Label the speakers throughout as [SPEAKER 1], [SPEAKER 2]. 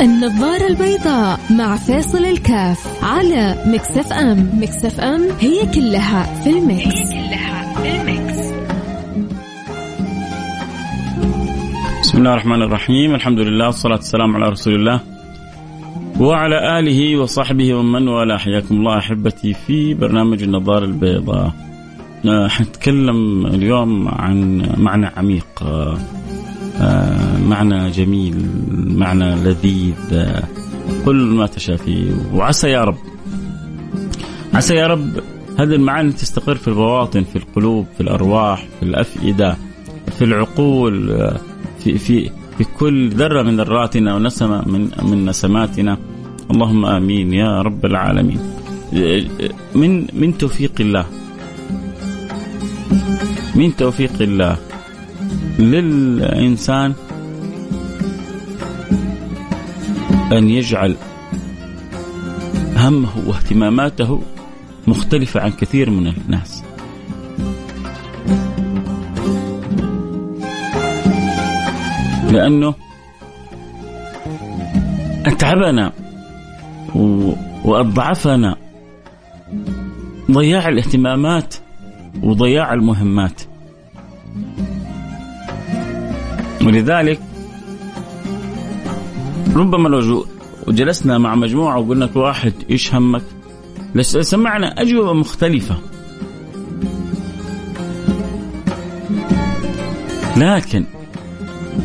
[SPEAKER 1] النظارة البيضاء مع فيصل الكاف على Mix FM. Mix FM هي كلها في ال mix, هي كلها في ال mix.
[SPEAKER 2] بسم الله الرحمن الرحيم. الحمد لله والصلاة والسلام على رسول الله وعلى آله وصحبه ومن والاه. حياكم الله أحبتي في برنامج النظارة البيضاء. حنتكلم اليوم عن معنى عميق. آه، معنى جميل. معنى لذيذ. كل ما تشاء فيه. وعسى يا رب. عسى يا رب هذه المعاني تستقر في البواطن في القلوب في الأرواح في الأفئدة في العقول في في في كل ذرة من ذراتنا ونسمة من من نسماتنا. اللهم آمين يا رب العالمين. من من توفيق الله. من توفيق الله. للإنسان أن يجعل همه واهتماماته مختلفة عن كثير من الناس. لأنه أتعبنا وأضعفنا ضياع الاهتمامات وضياع المهمات. ولذلك ربما لو جلسنا مع مجموعة وقلنا كل واحد إيش همك. سمعنا أجوبة مختلفة. لكن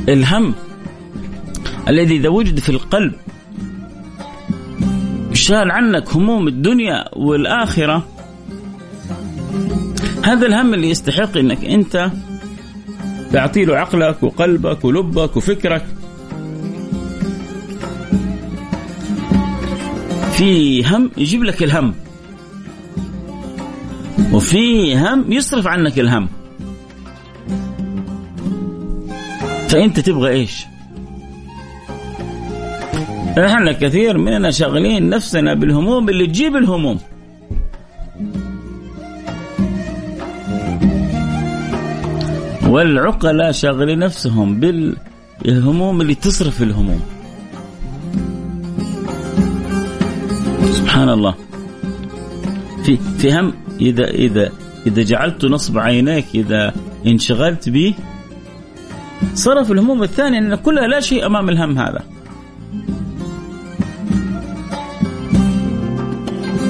[SPEAKER 2] الهم الذي إذا وجد في القلب شال عنك هموم الدنيا والآخرة هذا الهم اللي يستحق إنك أنت تعطي له عقلك وقلبك ولبك وفكرك. في هم يجيب لك الهم. وفي هم يصرف عنك الهم. فأنت تبغى إيش؟ إحنا كثير مننا شاغلين نفسنا بالهموم اللي تجيب الهموم. والعقلاء شاغلين نفسهم بالهموم اللي تصرف الهموم. سبحان الله. في في هم إذا إذا إذا جعلت نصب عينيك إذا انشغلت به صرف الهموم الثانية إن كلها لا شيء أمام الهم هذا.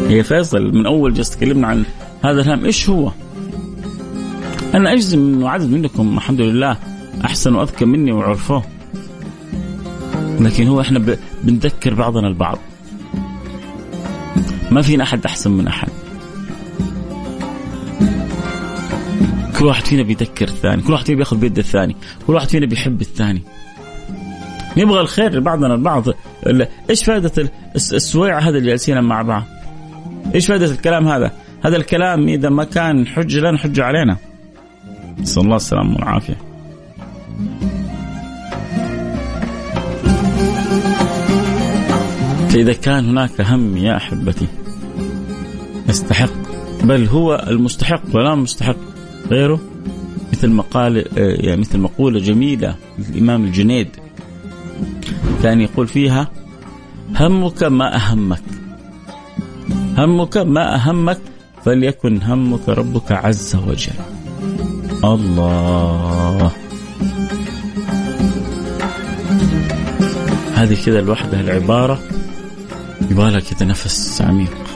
[SPEAKER 2] هي فيصل من أول جلسة تكلمنا عن هذا الهم إيش هو؟ أنا أجزم إنه عدد منكم الحمد لله أحسن وأذكى مني وعرفوه. لكن هو إحنا بنذكر بعضنا البعض. ما فينا أحد أحسن من أحد. كل واحد فينا بيذكر الثاني كل واحد فينا بياخذ بيد الثاني كل واحد فينا بيحب الثاني. نبغى الخير لبعضنا البعض. إيش فائدة السويعة هذا اللي جالسين مع بعض؟ إيش فائدة الكلام هذا؟ هذا الكلام إذا ما كان حجه لنا حجه علينا. نسأل الله السلامة والعافية. فإذا كان هناك هم يا أحبتي يستحق. بل هو المستحق ولا مستحق غيره؟ مثل مقال يعني مثل مقولة جميلة للإمام الجنيد. كان يقول فيها همك ما أهمك. همك ما أهمك فليكن همك ربك عز وجل. الله. هذه كذا لوحدها العبارة. يبغى كذا نفس عميق.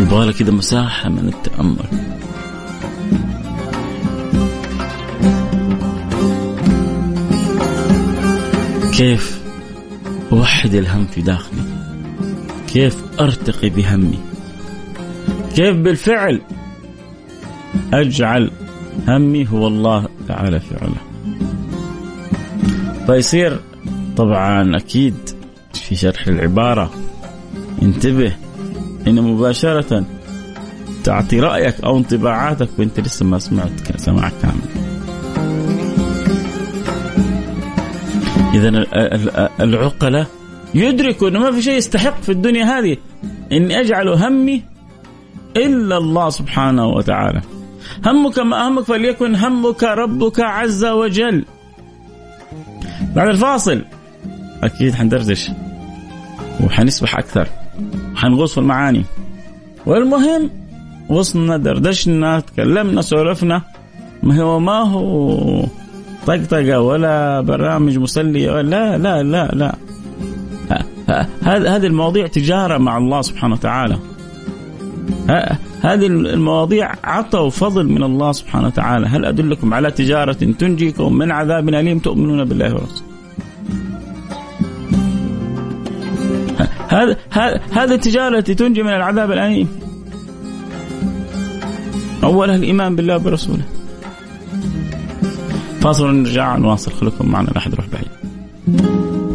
[SPEAKER 2] يبغى كذا مساحة من التأمل. كيف أوحد الهم في داخلي؟ كيف أرتقي بهمي؟ كيف بالفعل أجعل همي هو الله تعالى فعله؟ فيصير طبعا أكيد في شرح العبارة. انتبه إن مباشرة تعطي رأيك أو انطباعاتك وأنت لسه ما سمعت سماع كامل. إذا العقلاء يدركوا أنه ما في شيء يستحق في الدنيا هذه. إني أجعل همي إلا الله سبحانه وتعالى. همك ما همك فليكن همك ربك عز وجل. بعد الفاصل. أكيد حندردش. وحنسبح أكثر. حنغوص في المعاني. والمهم وصلنا دردشنا تكلمنا سولفنا. ما هو ما هو طقطقة ولا برامج مسلية. لا لا لا لا. هذه المواضيع تجارة مع الله سبحانه وتعالى. هذه المواضيع عطى وفضل من الله سبحانه وتعالى. هل أدلكم على تجارة تنجيكم من عذاب أليم تؤمنون بالله ورسوله هذا هذا التجارة التي تنجي من العذاب الأليم. أولها الإيمان بالله وبرسوله فاصل نرجع نواصل. خليكم معنا لا أحد يروح بعيد.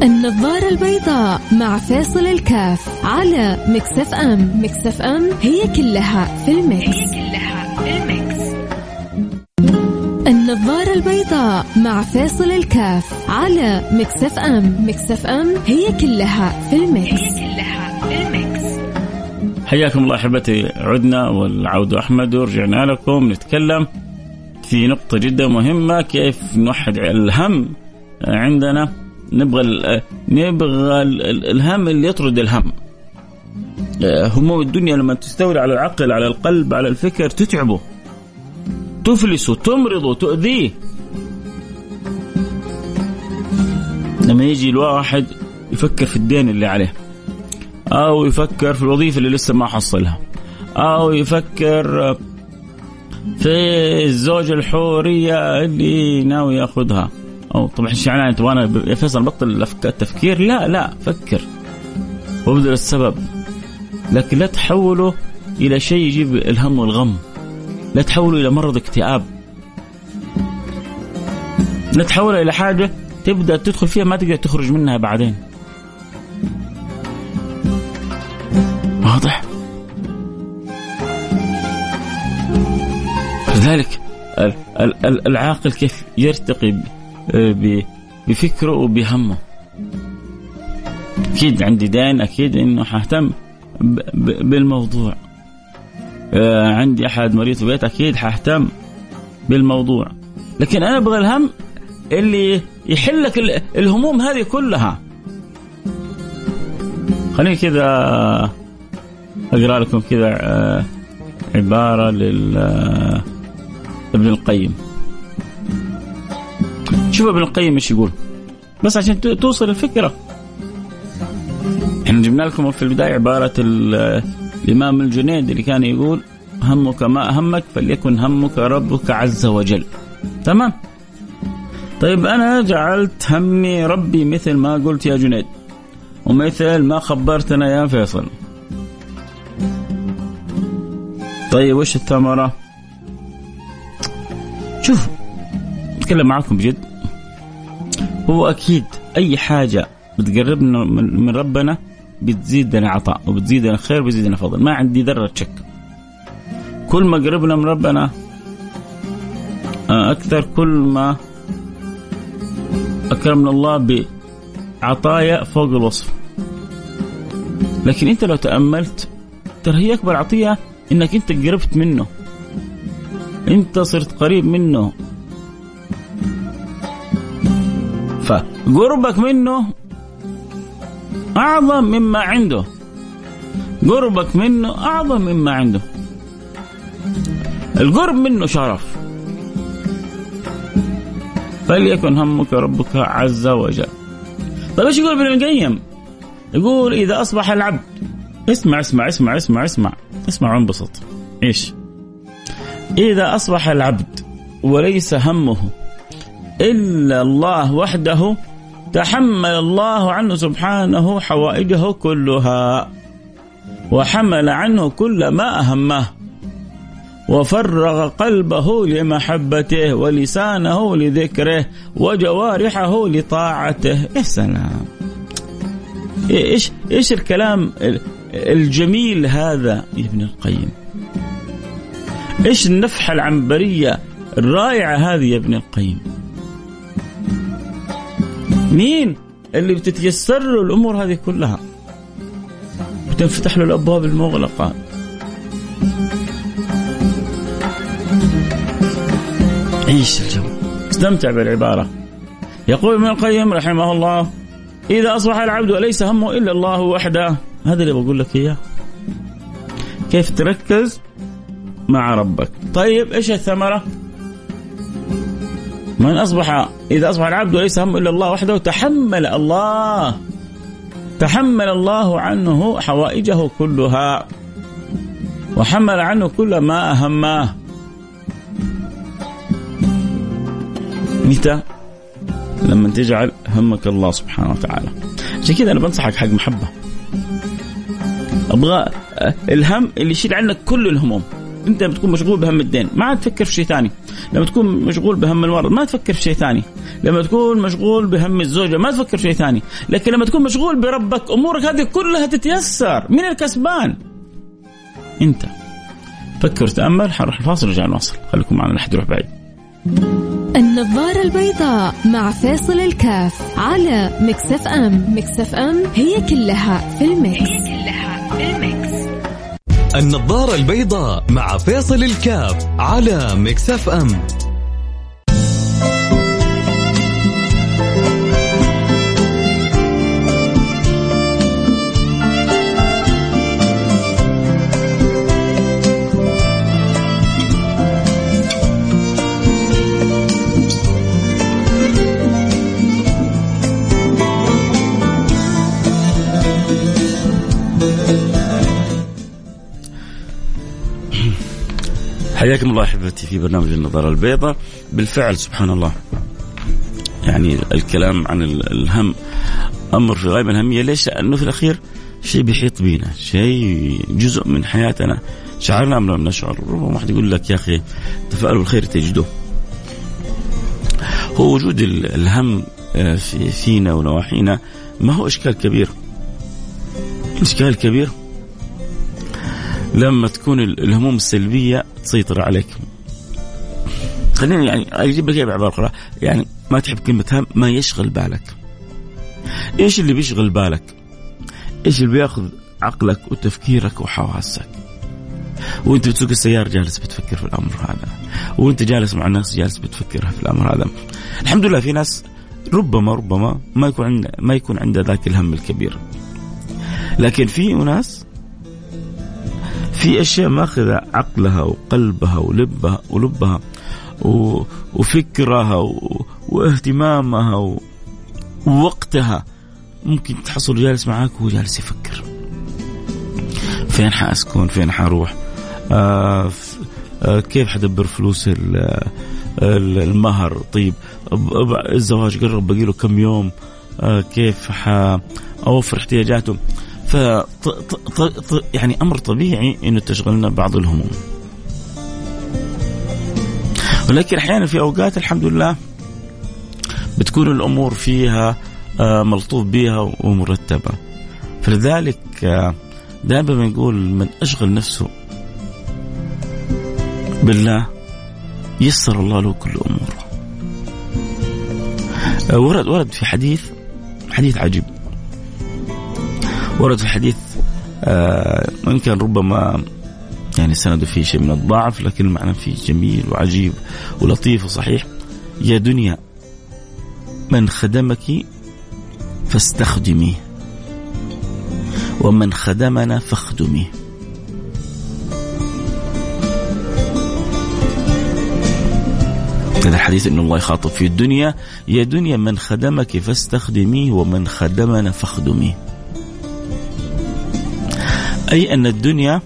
[SPEAKER 1] النظارة البيضاء مع فيصل الكاف على Mix FM. Mix FM هي كلها في ال mix, هي كلها في ال mix. النظارة البيضاء مع فاصل الكاف على مكسف أم. مكسف أم هي كلها في المكس, هي كلها.
[SPEAKER 2] حياكم الله أحبتي عدنا والعود أحمد ورجعنا لكم نتكلم في نقطة جدا مهمة كيف نوحد الهم عندنا. نبغى نبغى الهم اللي يطرد الهم. هموم الدنيا لما تستولي على العقل على القلب على الفكر تتعبه. تفلسه تمرضه تؤذيه. لما يجي الواحد يفكر في الدين اللي عليه. أو يفكر في الوظيفة اللي لسه ما حصلها. أو يفكر في الزوجه الحورية اللي ناوي يأخذها. أو طبعا إيش يعني أنت وأنا فيصل بطل التفكير. لا لا فكر. وابذل السبب. لكن لا تحوله إلى شيء يجيب الهم والغم. لا تحوله إلى مرض اكتئاب. لا تحوله إلى حاجة تبدأ تدخل فيها ما تقدر تخرج منها بعدين. واضح. لذلك العاقل كيف يرتقي بفكره وبهمه. أكيد عندي دين أكيد إنه حاهتم بالموضوع. آه، عندي أحد مريض في البيت أكيد حاهتم بالموضوع. لكن أنا أبغى الهم اللي يحل لك الهموم هذه كلها. خليني كذا أقرأ لكم كذا آه، عبارة لل آه، ابن القيم. شوف ابن القيم إيش يقول. بس عشان توصل الفكرة. إحنا جبنا لكم في البداية عبارة الإمام الجنيد اللي كان يقول همك ما همك فليكن همك ربك عز وجل. تمام؟ طيب أنا جعلت همي ربي مثل ما قلت يا جنيد ومثل ما خبرتنا يا فيصل. طيب وش الثمرة؟ شوف أتكلم معاكم بجد. هو أكيد أي حاجة بتقربنا من ربنا بتزيدنا عطاء وبتزيدنا خير وبتزيدنا فضل. ما عندي ذرة شك. كل ما قربنا من ربنا آه، أكثر كل ما أكرمنا الله بعطايا فوق الوصف. لكن أنت لو تأملت ترى هي أكبر عطية إنك أنت قربت منه. أنت صرت قريب منه. فقربك منه أعظم مما عنده. قربك منه أعظم مما عنده. القرب منه شرف. فليكن همك ربك عز وجل. طيب إيش يقول ابن القيم؟ يقول إذا أصبح العبد اسمع اسمع اسمع اسمع اسمع. اسمع وانبسط. إيش؟ إذا أصبح العبد وليس همه إلا الله وحده تحمل الله عنه سبحانه حوائجه كلها وحمل عنه كل ما أهمه وفرغ قلبه لمحبته ولسانه لذكره وجوارحه لطاعته. يا سلام. إيش إيش الكلام الجميل هذا يا ابن القيم. إيش النفحة العنبرية الرائعة هذه يا ابن القيم؟ مين اللي بتتيسر له الأمور هذه كلها؟ بتنفتح له الأبواب المغلقة. عيش الجو. استمتع بالعبارة. يقول ابن القيم رحمه الله إذا أصبح العبد وليس همه إلا الله وحده هذا اللي بقول لك إياه. كيف تركز مع ربك. طيب إيش الثمرة؟ من أصبح إذا أصبح العبد وليس همه إلا الله وحده تحمل الله تحمل الله عنه حوائجه كلها وحمل عنه كل ما أهماه متى؟ لما تجعل همك الله سبحانه وتعالى. عشان كذا أنا بنصحك حق محبة. أبغى الهم اللي يشيل عنك كل الهموم. أنت بتكون مشغول بهم الدين ما تفكر في شيء ثاني. لما تكون مشغول بهم المرض ما تفكر في شيء ثاني. لما تكون مشغول بهم الزوجة ما تفكر في شيء ثاني. لكن لما تكون مشغول بربك أمورك هذه كلها تتيسر. مين الكسبان؟ أنت. فكر تأمل حنروح الفاصل ورجع نواصل خليكم معنا لحد يروح بعيد.
[SPEAKER 1] النظارة البيضاء مع فيصل الكاف على Mix FM. Mix FM هي كلها في ال mix, هي كلها
[SPEAKER 3] النظارة البيضاء مع فيصل الكاف على Mix FM.
[SPEAKER 2] حياكم الله أحبتي في برنامج النظارة البيضاء بالفعل سبحان الله يعني الكلام عن الهم أمر في غايه الاهميه ليش؟ لأنه في الأخير شيء بيحيط بينا، شيء جزء من حياتنا شعرنا ام لم نشعر، ربما واحد يقول لك يا أخي تفاءلوا الخير تجدوه. هو وجود الهم آه، في فينا ونواحينا ما هو إشكال كبير. إشكال كبير لما تكون الهموم السلبية تسيطر عليك. خليني يعني أجيب لك بعباره أخرى يعني ما تحب كلمه هم ما يشغل بالك. إيش اللي بيشغل بالك؟ إيش اللي بياخذ عقلك وتفكيرك وحواسك؟ وأنت بتسوق السيارة جالس بتفكر في الأمر هذا. وأنت جالس مع الناس جالس بتفكر في الأمر هذا. الحمد لله في ناس ربما ربما ما يكون عند ما يكون عنده ذاك الهم الكبير. لكن في ناس في أشياء ماخذة عقلها وقلبها ولبها ولبها وفكرها واهتمامها ووقتها. ممكن تحصل جالس معاك وهو جالس يفكر. فين حأسكن؟ فين حروح؟ آه آه كيف حدبر فلوس المهر؟ طيب الزواج قرب باقي له كم يوم؟ آه كيف حأوفر احتياجاته؟ ف يعني أمر طبيعي إنه تشغلنا بعض الهموم. ولكن أحيانا في أوقات الحمد لله بتكون الأمور فيها آه، ملطوف بها ومرتبة. فلذلك آه، دائما بنقول من أشغل نفسه بالله يسر الله له كل أموره. آه، ورد ورد في حديث حديث عجيب ورد في حديث آه وإن كان ربما يعني سنده فيه شيء من الضعف لكن المعنى فيه جميل وعجيب ولطيف وصحيح. يا دنيا من خدمك فاستخدميه ومن خدمنا فاخدميه. هذا الحديث إن الله يخاطب في الدنيا يا دنيا من خدمك فاستخدميه ومن خدمنا فاخدميه. أي أن الدنيا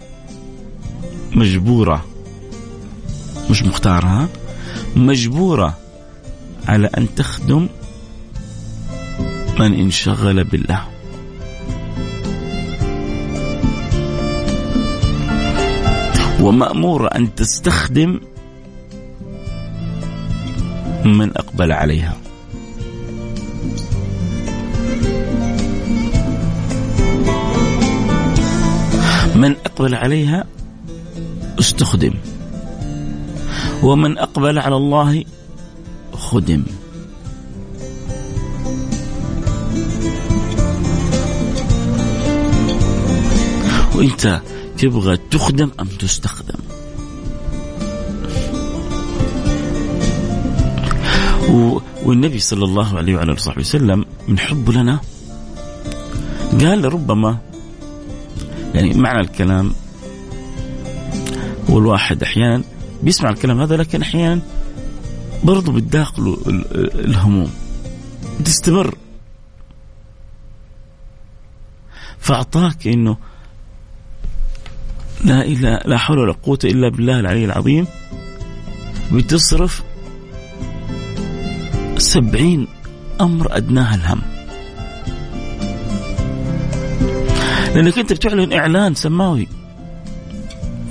[SPEAKER 2] مجبورة. مش مختارها مجبورة على أن تخدم من انشغل بالله. ومأمورة أن تستخدم من أقبل عليها. من أقبل عليها استخدم. ومن أقبل على الله خدم. وإنت تبغى تخدم أم تستخدم؟ والنبي صلى الله عليه وعلى آله وصحبه وسلم من حبه لنا قال ربما يعني معنى الكلام والواحد أحيانا بيسمع الكلام هذا لكن أحيانا برضه بتداخله الهموم تستمر فأعطاك إنه لا إله لا حول ولا قوة إلا بالله العلي العظيم بتصرف سبعين أمر أدناها الهم. لأنك أنت بتعلن إعلان سماوي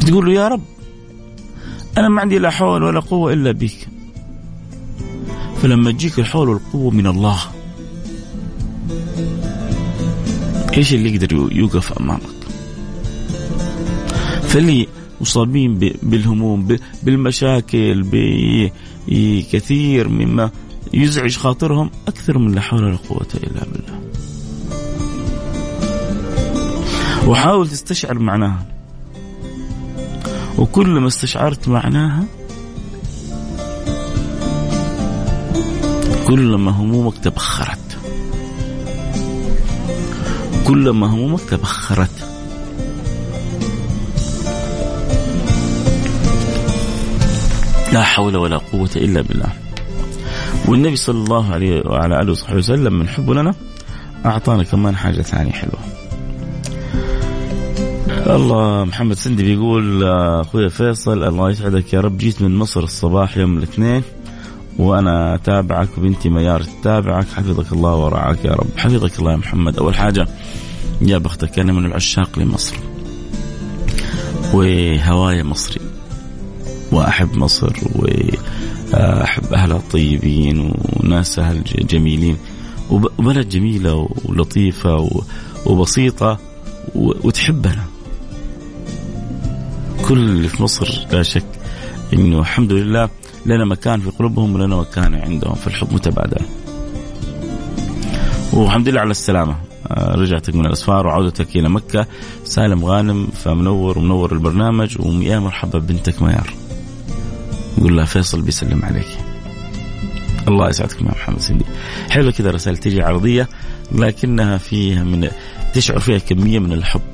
[SPEAKER 2] بتقول له يا رب أنا ما عندي لا حول ولا قوة إلا بك فلما تجيك الحول والقوة من الله إيش اللي يقدر يوقف أمامك؟ فاللي مصابين بالهموم بالمشاكل بكثير مما يزعج خاطرهم أكثر من لا حول ولا قوة إلا بالله. وحاول تستشعر معناها. وكل ما استشعرت معناها كلما همومك تبخرت. كلما همومك تبخرت. لا حول ولا قوة إلا بالله. والنبي صلى الله عليه وعلى آله وصحبه وسلم من حبه لنا أعطانا كمان حاجة ثانية حلوة. الله محمد سندي بيقول أخوي فيصل الله يسعدك يا رب. جيت من مصر الصباح يوم الاثنين وأنا أتابعك وبنتي ميار تتابعك. حفظك الله ورعاك يا رب. حفظك الله يا محمد. أول حاجة يا بختك أنا من العشاق لمصر وهوايا مصري وأحب مصر وأحب اهلها الطيبين وناسها الجميلين وبلد جميلة ولطيفة وبسيطة وتحبنا. كل اللي في مصر لا شك إنه الحمد لله لنا مكان في قلوبهم ولنا مكان عندهم في الحب متبادل. والحمد لله على السلامة. آه، رجعتك من الأسفار وعودتك إلى مكة. سالم غانم فمنور ومنور البرنامج ويا مرحبا بنتك ميار. يقول لها فيصل بيسلم عليك. الله يسعدكم يا محمد سندي. حلوة كذا رسائل تجي عرضية لكنها فيها من تشعر فيها كمية من الحب.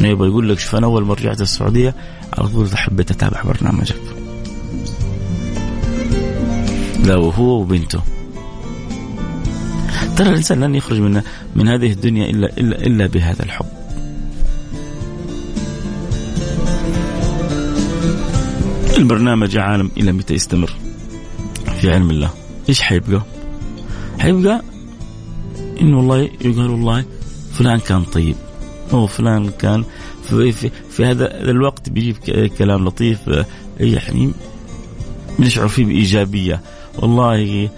[SPEAKER 2] أنا يبغى يقول لك شوف أنا أول ما رجعت السعودية على طول حبيت أتابع برنامجك لا وهو وبنته ترى الإنسان لن يخرج من من هذه الدنيا إلا إلا إلا بهذا الحب. البرنامج يا عالم إلى متى يستمر؟ في علم الله، إيش حيبقى؟ حيبقى انه والله يقال والله فلان كان طيب أو فلان كان في, في, في هذا الوقت بيجيب كلام لطيف يعني بنشعر فيه بإيجابية. والله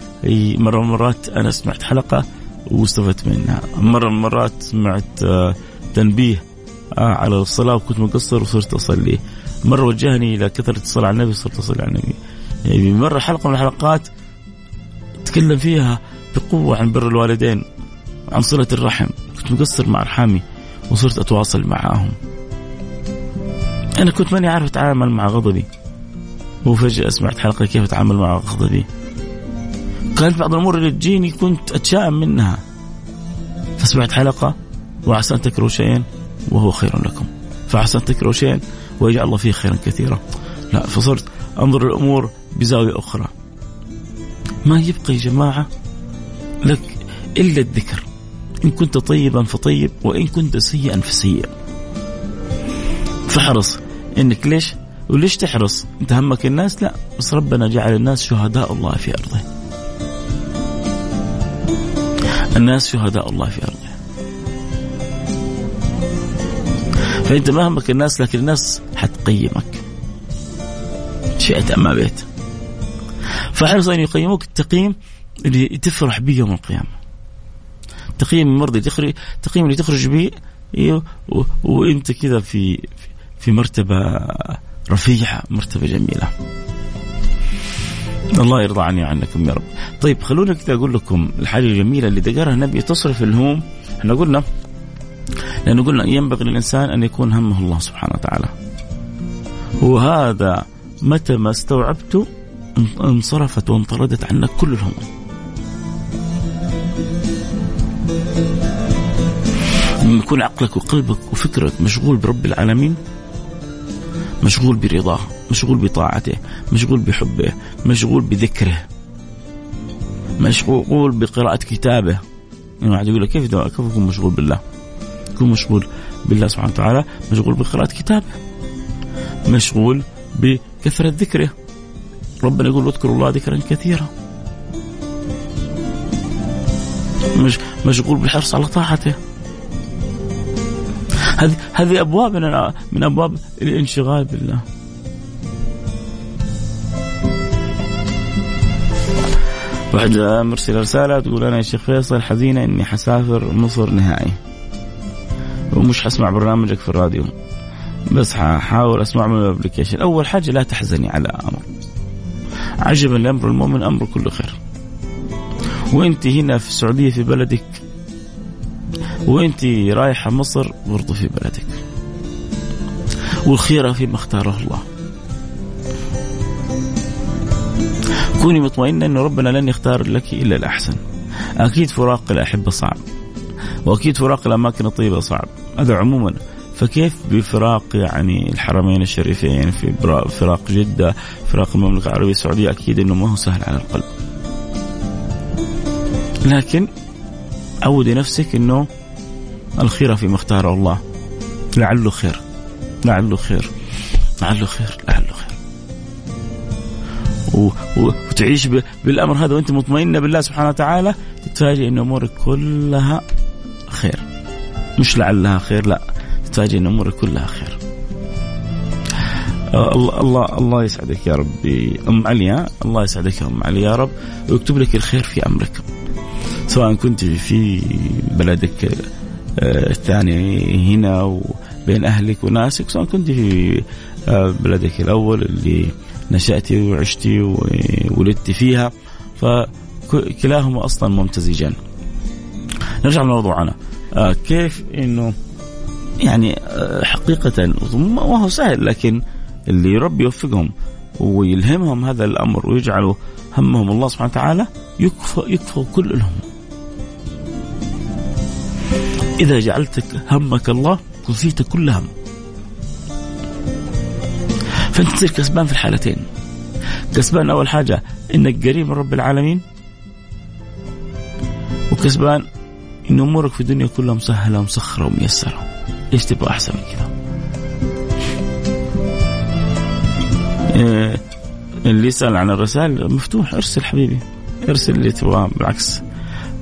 [SPEAKER 2] مرة من المرات أنا سمعت حلقة واستفدت منها. مرة من المرات سمعت آه، تنبيه آه، على الصلاة وكنت مقصر وصرت أصلي. مرة وجهني إلى كثرة الصلاة على النبي صرت أصلي على النبي. يعني مرة حلقة من الحلقات تكلم فيها بقوة عن بر الوالدين عن صلة الرحم. كنت مقصر مع أرحامي. وصرت أتواصل معهم أنا كنت ماني عارف أتعامل مع غضبي. وفجأة سمعت حلقة كيف أتعامل مع غضبي. كانت بعض الأمور اللي تجيني كنت أتشائم منها. فسمعت حلقة وعسى ان تكرهوا شيئا وهو خير لكم. فعسى ان تكرهوا شيئا ويجعل الله فيه خيرا كثيرا. لا فصرت أنظر الأمور بزاوية أخرى. ما يبقى يا جماعة لك إلا الذكر. إن كنت طيبا فطيب وإن كنت سيئا فسيء فاحرص إنك ليش؟ وليش تحرص؟ أنت همك الناس؟ لا بس ربنا جعل الناس شهداء الله في أرضه. الناس شهداء الله في أرضه. فأنت ما همك الناس لكن الناس حتقيمك. شئت أم أبيت فحرص أن يقيموك. التقييم اللي تفرح به يوم القيامة. تقييم المرضي تخرج تقييم اللي تخرج به وإنت كذا في في مرتبة رفيعة مرتبة جميلة. الله يرضى عني وعنكم يا رب. طيب خلونا كده أقول لكم الحاجة الجميلة اللي ذكرها النبي تصرف الهموم. إحنا قلنا لأنه قلنا ينبغي للإنسان أن يكون همه الله سبحانه وتعالى. وهذا متى ما استوعبته انصرفت وانطردت عنك كل الهموم. يكون عقلك وقلبك وفكرك مشغول برب العالمين مشغول برضاه مشغول بطاعته مشغول بحبه مشغول بذكره مشغول بقراءة كتابه. يعني واحد يقول لك كيف كيف يكون مشغول بالله؟ يكون مشغول بالله سبحانه وتعالى مشغول بقراءة كتابه مشغول بكثرة ذكره. ربنا يقول واذكروا الله ذكرا كثيرا. مش مشغول بالحرص على طاعته. هذه هذه أبواب من من أبواب الانشغال بالله. واحد مرسل رسالة تقول أنا يا شيخ فيصل حزينة إني حسافر مصر نهائي. ومش حسمع برنامجك في الراديو. بس حاول أسمع من الأبلكيشن. أول حاجة لا تحزني على أمر. عجبا لأمر المؤمن أمر كله خير. وانت هنا في السعودية في بلدك. وانت رايحة مصر برضو في بلدك. والخيرة فيما اختاره الله. كوني مطمئنة أن ربنا لن يختار لك إلا الأحسن. أكيد فراق الأحبة صعب. وأكيد فراق الأماكن الطيبة صعب. هذا عموما. فكيف بفراق يعني الحرمين الشريفين في فراق جدة فراق المملكة العربية السعودية؟ أكيد أنه ما هو سهل على القلب. لكن عودي نفسك أنه الخير فيما اختاره الله. لعله خير. لعله خير. لعله خير. لعله خير. و... وتعيش ب... بالأمر هذا وأنت مطمئنة بالله سبحانه وتعالى تتفاجئ إن أمورك كلها خير. مش لعلها خير لا. تتفاجئ إن أمورك كلها خير. الله الله الله يسعدك يا ربي. أم عليا؟ الله يسعدك يا أم علي. يا رب ويكتب لك الخير في أمرك. سواء كنت في بلدك آه، الثاني هنا وبين أهلك وناسك سواء كنت في آه، بلدك الأول اللي نشأتي وعشتي وولدتي فيها فكلاهما أصلا ممتزجان. نرجع لموضوعنا آه كيف إنه يعني حقيقة ما هو سهل لكن اللي ربي يوفقهم ويلهمهم هذا الأمر ويجعلوا همهم الله سبحانه وتعالى يكفى يكفى كل الهم. إذا جعلتك همك الله كفيت كل هم. فأنت تصير كسبان في الحالتين. كسبان أول حاجة إنك قريب من رب العالمين وكسبان إن أمورك في الدنيا كلها مسهلة ومسخرة وميسرة. إيش تبغى أحسن من كذا إيه اللي يسأل عن الرسائل مفتوح ارسل حبيبي. ارسل اللي تبغاه بالعكس. آه،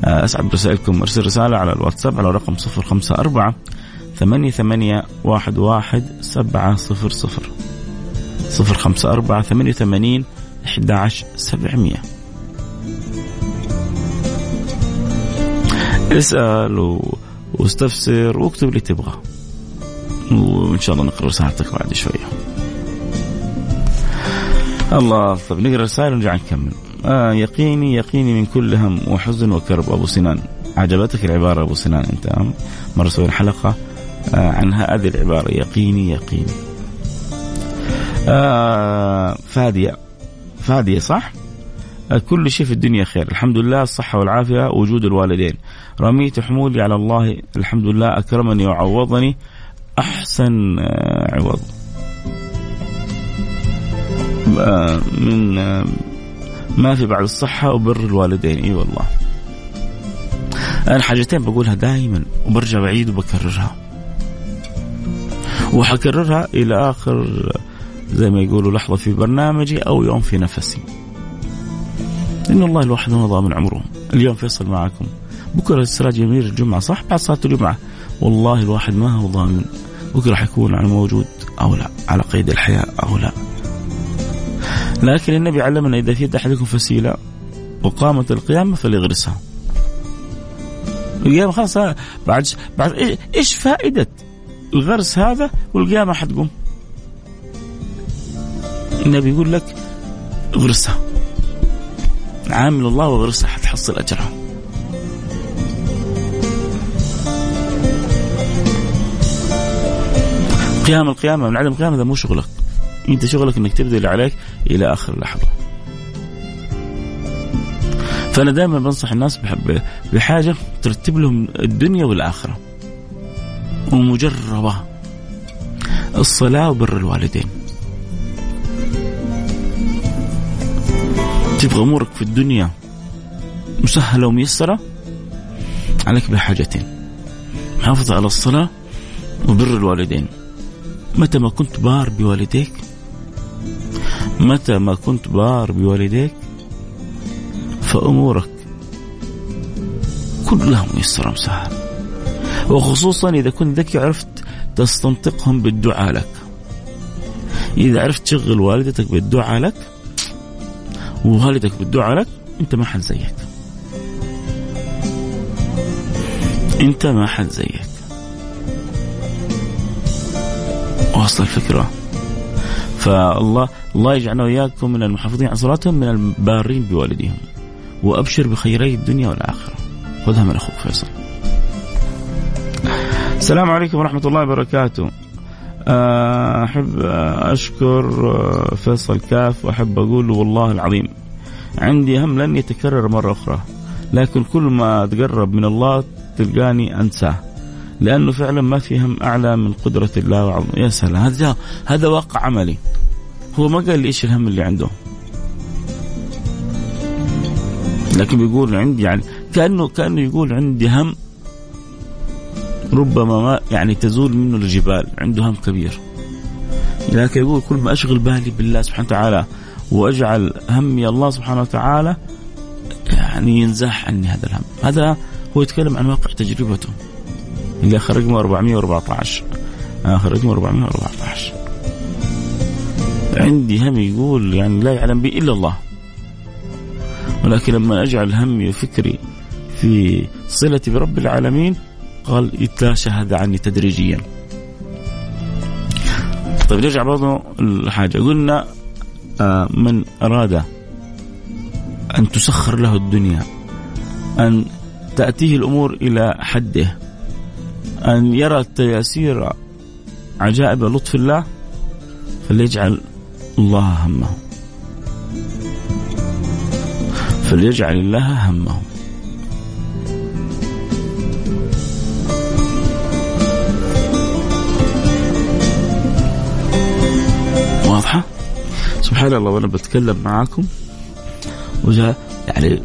[SPEAKER 2] أسعد برسائلكم ارسل رسالة على الواتساب على رقم 054 ثمانية ثمانية واحد واحد سبعة صفر صفر. صفر خمسة أربعة ثمانية وثمانين أحد عشر سبعمية. اسأل و... واستفسر واكتب اللي تبغاه وإن شاء الله نقرأ رسالتك بعد شوية. الله طيب نقرأ رسائل ونرجع نكمل. آه يقيني يقيني من كل هم وحزن وكرب. أبو سنان عجبتك العبارة أبو سنان أنت؟ مرة سوينا حلقة آه عن هذه العبارة يقيني يقيني. آه فادية. فادية صح؟ آه كل شيء في الدنيا خير. الحمد لله الصحة والعافية وجود الوالدين. رميت حمولي على الله. الحمد لله أكرمني وعوضني. أحسن آه عوض. آه من ما في بعد الصحة وبر الوالدين. إي والله. أنا حاجتين بقولها دائما وبرجع بعيد وبكررها. وحكررها إلى آخر زي ما يقولوا لحظة في برنامجي أو يوم في نفسي. إن الله الواحد ما ضامن عمره. اليوم فيصل معكم. بكرة السراج يمير الجمعة صح؟ بعد صلاة الجمعة. والله الواحد ما هو ضامن بكرة حيكون على موجود أو لا على قيد الحياة أو لا. لكن النبي علمنا إذا في أحدكم فسيلة وقامت القيامة فليغرسها. القيامة خلاص بعد بعد إيش فائدة الغرس هذا والقيامة حتقوم؟ النبي يقول لك اغرسها. عامل الله واغرسها حتحصل أجرها. قيام القيامة من عدم القيامة هذا مو شغلك. انت شغلك انك تبذل اللي عليك إلى آخر لحظة. فأنا دائما بنصح الناس بحاجة ترتب لهم الدنيا والآخرة. ومجربة. الصلاة وبر الوالدين. تبغى أمورك في الدنيا مسهلة وميسرة؟ عليك بحاجتين. محافظة على الصلاة وبر الوالدين. متى ما كنت بار بوالديك متى ما كنت بار بوالديك فأمورك كلها ميسرة مسهلة وخصوصا إذا كنت ذكي عرفت تستنطقهم بالدعاء لك. إذا عرفت تشغل والدتك بالدعاء لك ووالدك بالدعاء لك أنت ما حد زيك. أنت ما حد زيك. واصل الفكرة فالله الله يجعلنا وإياكم من المحافظين. على صلاتهم من البارين بوالديهم. وأبشر بخيري الدنيا والآخرة. خذها من أخوك فيصل. السلام عليكم ورحمة الله وبركاته. آه، أحب أشكر آه، فيصل كاف وأحب أقول والله العظيم. عندي هم لن يتكرر مرة أخرى لكن كل ما أتقرب من الله تلقاني أنساه. لأنه فعلا ما في هم أعلى من قدرة الله وعظمه يا سلام هذا هذا واقع عملي. هو ما قال لي إيش الهم اللي عنده. لكن بيقول عندي يعني كأنه كأنه يقول عندي هم ربما ما يعني تزول منه الجبال. عنده هم كبير. لكن يقول كل ما أشغل بالي بالله سبحانه وتعالى وأجعل همي الله سبحانه وتعالى يعني ينزاح عني هذا الهم. هذا هو يتكلم عن واقع تجربته. اللي آخر رقمه 414 آخر رقمه 414 عندي هم يقول يعني لا يعلم بي إلا الله. ولكن لما أجعل همي وفكري في صلتي برب العالمين قال يتلاشى هذا عني تدريجيا. طيب نرجع برضه الحاجة قلنا آه، من أراد أن تسخر له الدنيا أن تأتيه الأمور إلى حده. أن يرى التياسير عجائب لطف الله فليجعل الله همه. فليجعل الله همه. واضحة؟ سبحان الله وأنا بتكلم معاكم. وجاء يعني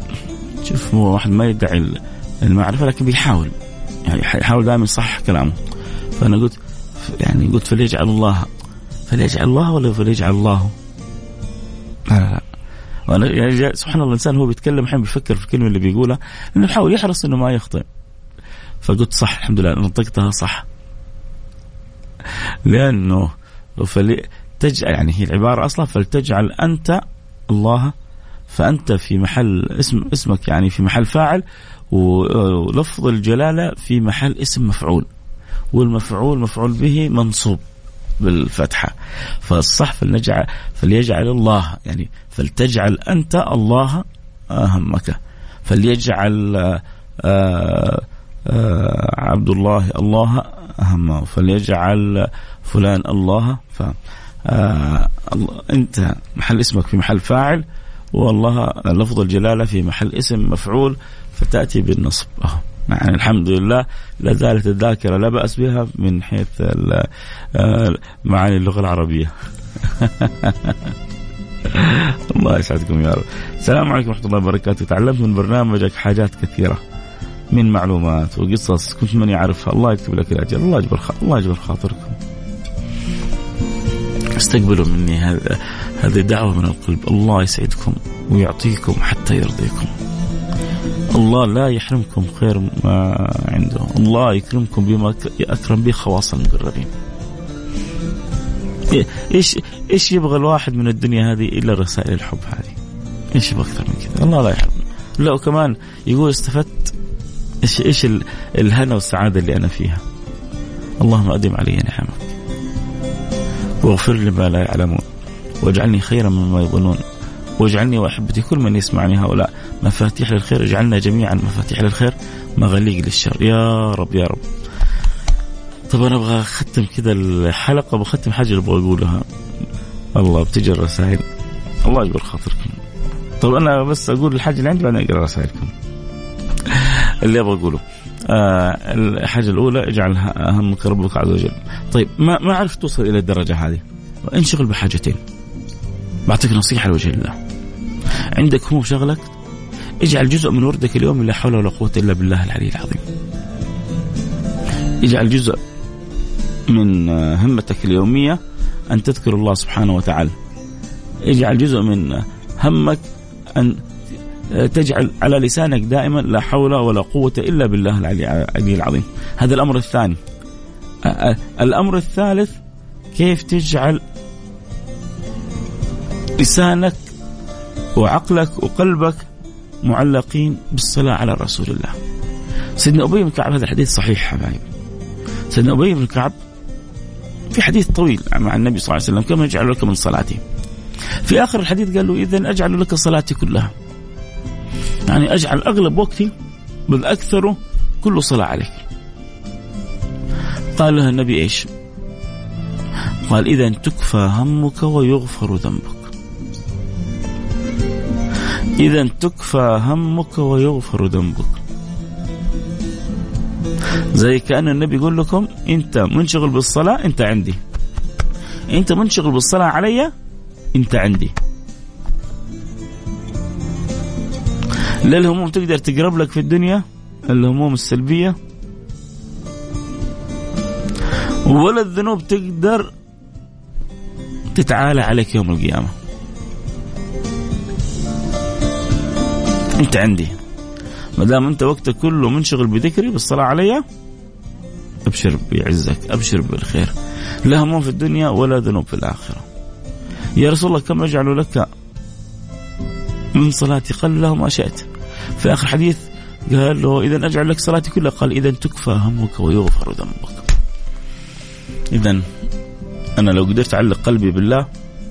[SPEAKER 2] شوف هو واحد ما يدعي المعرفة لكن بيحاول. يحاول دائما يصحح كلامه. فأنا قلت يعني قلت فليجعل الله فليجعل الله ولا فليجعل الله؟ لا لا. وأنا يعني سبحان الله الإنسان هو بيتكلم الحين بيفكر في الكلمة اللي بيقولها إنه يحاول يحرص إنه ما يخطئ. فقلت صح الحمد لله نطقتها صح. لأنه فلي تجعل يعني هي العبارة أصلا فلتجعل أنت الله فأنت في محل اسم اسمك يعني في محل فاعل ولفظ الجلالة في محل اسم مفعول والمفعول مفعول به منصوب بالفتحة. فالصح فلنجعل فليجعل الله يعني فلتجعل أنت الله همك فليجعل آآ آه، آآ آه، عبد الله الله همه فليجعل فلان الله ف آه، أنت محل اسمك في محل فاعل والله لفظ الجلالة في محل اسم مفعول فتأتي بالنصب. يعني الحمد لله. لا زالت الذاكرة لا بأس بها من حيث آه، معاني اللغة العربية. الله يسعدكم يا رب. السلام عليكم ورحمة الله وبركاته. تعلمت من برنامجك حاجات كثيرة من معلومات وقصص كنت من يعرفها. الله يكتب لك الأجر الله يجبر الله يجبر خاطركم. استقبلوا مني هذا هذه دعوة من القلب. الله يسعدكم ويعطيكم حتى يرضيكم. الله لا يحرمكم خير ما عنده. الله يكرمكم بما أكرم به خواص المقربين. إيش إيش يبغى الواحد من الدنيا هذه إلا رسائل الحب هذه؟ إيش يبغى أكثر من كذا؟ الله لا يحرم لا وكمان يقول استفدت إيش إيش الهنا والسعادة اللي أنا فيها؟ اللهم أدم علي نعمك. واغفر لي ما لا يعلمون. واجعلني خيرا مما يظنون. واجعلني وأحبتي كل من يسمعني هؤلاء. مفاتيح للخير اجعلنا جميعا مفاتيح للخير مغاليق للشر. يا رب يا رب. طب أنا أبغى أختم كذا الحلقة بختم حاجة اللي أبغى أقولها. الله بتجي الرسائل. الله يجبر خاطركم. طب أنا بس أقول الحاجة اللي عندي بعدين أقرأ رسائلكم. اللي أبغى أقوله. آه الحاجة الأولى اجعل همك ربك عز وجل. طيب ما ما عرفت توصل إلى الدرجة هذه. انشغل بحاجتين. بعطيك نصيحة لوجه الله. عندك هموم شغلك؟ اجعل جزء من وردك اليوم لا حول ولا قوة إلا بالله العلي العظيم. اجعل جزء من همتك اليومية أن تذكر الله سبحانه وتعالى. اجعل جزء من همك أن تجعل على لسانك دائما لا حول ولا قوة إلا بالله العلي العظيم. هذا الأمر الثاني. الأمر الثالث كيف تجعل لسانك وعقلك وقلبك معلقين بالصلاة على رسول الله. سيدنا أبي بن كعب هذا الحديث صحيح حبايب. سيدنا أبي بن كعب في حديث طويل مع النبي صلى الله عليه وسلم كما يجعل لك من صلاتي في آخر الحديث قال له إذا أجعل لك صلاتي كلها. يعني أجعل أغلب وقتي بل أكثره كله صلاة عليك. قال لها النبي إيش؟ قال إذا تكفى همك ويغفر ذنبك. إذا تكفى همك ويغفر ذنبك. زي كأن النبي يقول لكم أنت منشغل بالصلاة أنت عندي. أنت منشغل بالصلاة علي أنت عندي. لا الهموم تقدر تقرب لك في الدنيا الهموم السلبية. ولا الذنوب تقدر تتعالى عليك يوم القيامة. أنت عندي. ما دام أنت وقتك كله منشغل بذكري بالصلاة علي أبشر بعزك أبشر بالخير. لا هموم في الدنيا ولا ذنوب في الآخرة. يا رسول الله كم أجعل لك من صلاتي؟ قال له ما شئت. في آخر حديث قال له إذا أجعل لك صلاتي كلها قال إذا تكفى همك ويغفر ذنبك. إذا أنا لو قدرت أعلق قلبي بالله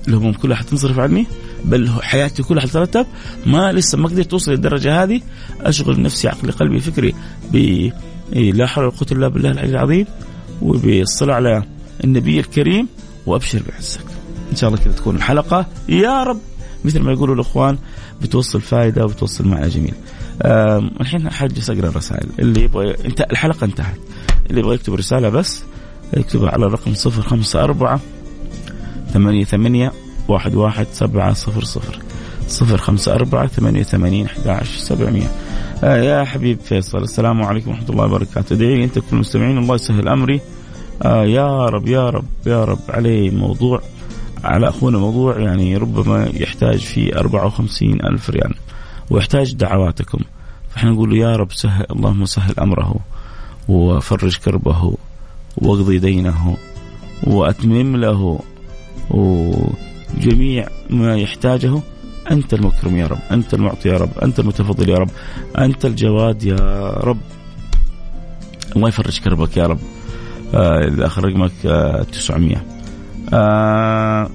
[SPEAKER 2] الهموم كلها حتنصرف عني؟ بل حياتي كلها حتترتب ما لسه ما قدرت اوصل للدرجة هذه أشغل نفسي عقلي قلبي فكري ب لا حول ولا قوة إلا بالله العلي العظيم وبالصلاة على النبي الكريم وأبشر بعزك. إن شاء الله كذا تكون الحلقة يا رب مثل ما يقولوا الإخوان بتوصل فائده وبتوصل معنى جميل. الحين حاجة أقرأ الرسائل اللي يبغى انت الحلقة انتهت اللي يبغى يكتب رسالة بس يكتبها على الرقم 054 ثمانية ثمانية واحد واحد سبعة صفر صفر صفر خمسة أربعة ثمانية ثمانين أحد عشر سبعمية. آه يا حبيب فيصل السلام عليكم ورحمة الله وبركاته. ادعي أنت كل المستمعين الله يسهل أمري. آه يا رب يا رب يا رب عليه موضوع على أخونا موضوع يعني ربما يحتاج فيه أربعة وخمسين ألف ريال ويحتاج دعواتكم. فإحنا نقول يا رب سهل اللهم سهل أمره وفرج كربه واقضي دينه وأتمم له وجميع ما يحتاجه. أنت المكرم يا رب أنت المعطي يا رب أنت المتفضل يا رب أنت الجواد يا رب. الله يفرج كربك يا رب. آه آخر رقمك آه 900 آه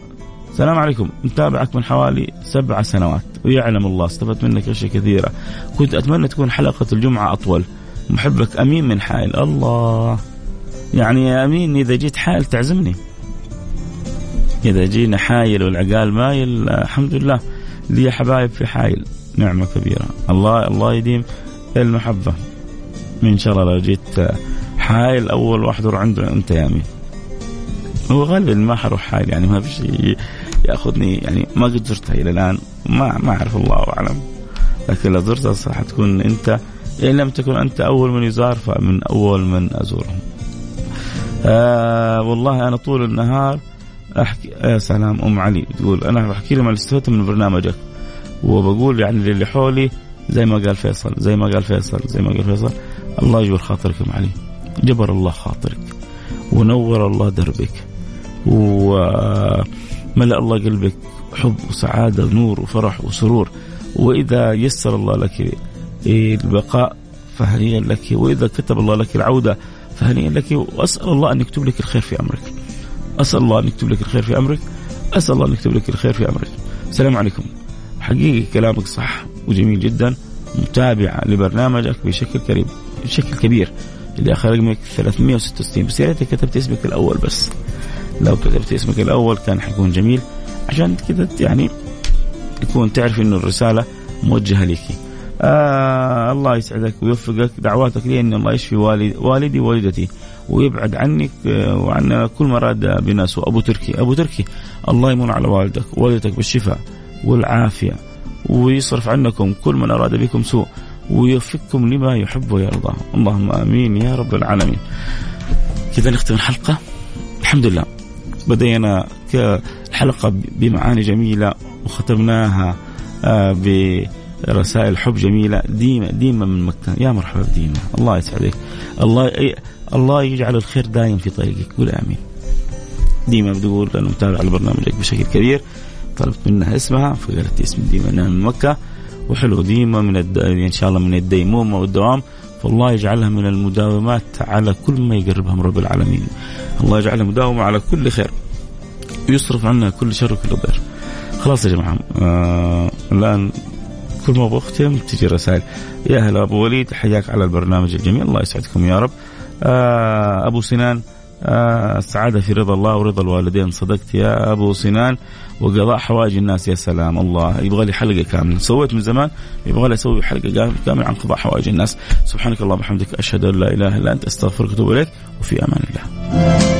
[SPEAKER 2] السلام عليكم. متابعك من حوالي سبع سنوات ويعلم الله استفدت منك أشياء كثيرة. كنت أتمنى تكون حلقة الجمعة أطول. محبك أمين من حائل. الله. يعني يا أمين إذا جيت حائل تعزمني. إذا جينا حايل والعقال مايل الحمد لله لي حبايب في حايل. نعمة كبيرة. الله الله يديم المحبة. إن شاء الله لو جيت حايل أول واحد أروح عنده أنت يا أمين هو غالبا ما حروح حايل يعني ما في شيء يأخذني يعني ما قد زرتها إلى الآن. ما ما أعرف الله أعلم. لكن لو زرتها صح تكون أنت إن لم تكن أنت أول من يزار فمن أول من أزورهم. آه والله أنا طول النهار احكي يا سلام أم علي تقول أنا بحكي لهم اللي استفدت من برنامجك. وبقول يعني للي حولي زي ما قال فيصل زي ما قال فيصل زي ما قال فيصل الله يجبر خاطرك ام علي جبر الله خاطرك ونور الله دربك وملأ الله قلبك حب وسعادة ونور وفرح وسرور وإذا يسر الله لك البقاء فهنيئا لك وإذا كتب الله لك العودة فهنيئا لك وأسأل الله أن يكتب لك الخير في أمرك. أسأل الله أن يكتب لك الخير في أمرك. أسأل الله أن يكتب لك الخير في أمرك. السلام عليكم. حقيقي كلامك صح وجميل جدا. متابع لبرنامجك بشكل كريم بشكل كبير. اللي آخر رقمك 366 بس يا ريتك كتبت اسمك الأول بس. لو كتبت اسمك الأول كان حيكون جميل. عشان كذا يعني يكون تعرف إنه الرسالة موجهة لك آه الله يسعدك ويوفقك. دعواتك لي ان الله يشفي والد والدي ووالدتي. ويبعد عنك آه، وعن كل ما اراد بنا سوء ابو تركي أبو تركي الله يمن على والدك ووالدتك بالشفاء والعافية ويصرف عنكم كل من أراد بكم سوء ويوفقكم لما يحب ويرضى. اللهم آمين يا رب العالمين. كذا نختم الحلقة الحمد لله. بدينا الحلقة بمعاني جميلة وختمناها آه، برسائل حب جميلة ديما ديما من مكة. يا مرحبا بديما الله يسعدك. الله الله يجعل الخير دايم في طريقك. قول آمين. ديما بتقول أنا متابع على برنامجك بشكل كبير. طلبت منها اسمها فقالت اسم ديما إنها من مكة. وحلو ديما من الد... إن شاء الله من الديمومه والدوام فالله يجعلها من المداومات على كل ما يقربها من رب العالمين. الله يجعلها مداومة على كل خير. ويصرف عنا كل شر وكل ضر. خلاص يا جماعة آه الآن كل ما بختم تجي رسائل. يا هلا أبو وليد حياك على البرنامج الجميل. الله يسعدكم يا رب. أبو سنان آه السعادة في رضا الله ورضا الوالدين. صدقت يا أبو سنان وقضاء حوائج الناس يا سلام الله. يبغى لي حلقة كاملة. سويت من زمان يبغى لي أسوي حلقة كاملة عن قضاء حوائج الناس. سبحانك اللهم وبحمدك أشهد أن لا إله إلا أنت أستغفرك وأتوب إليك وفي أمان الله.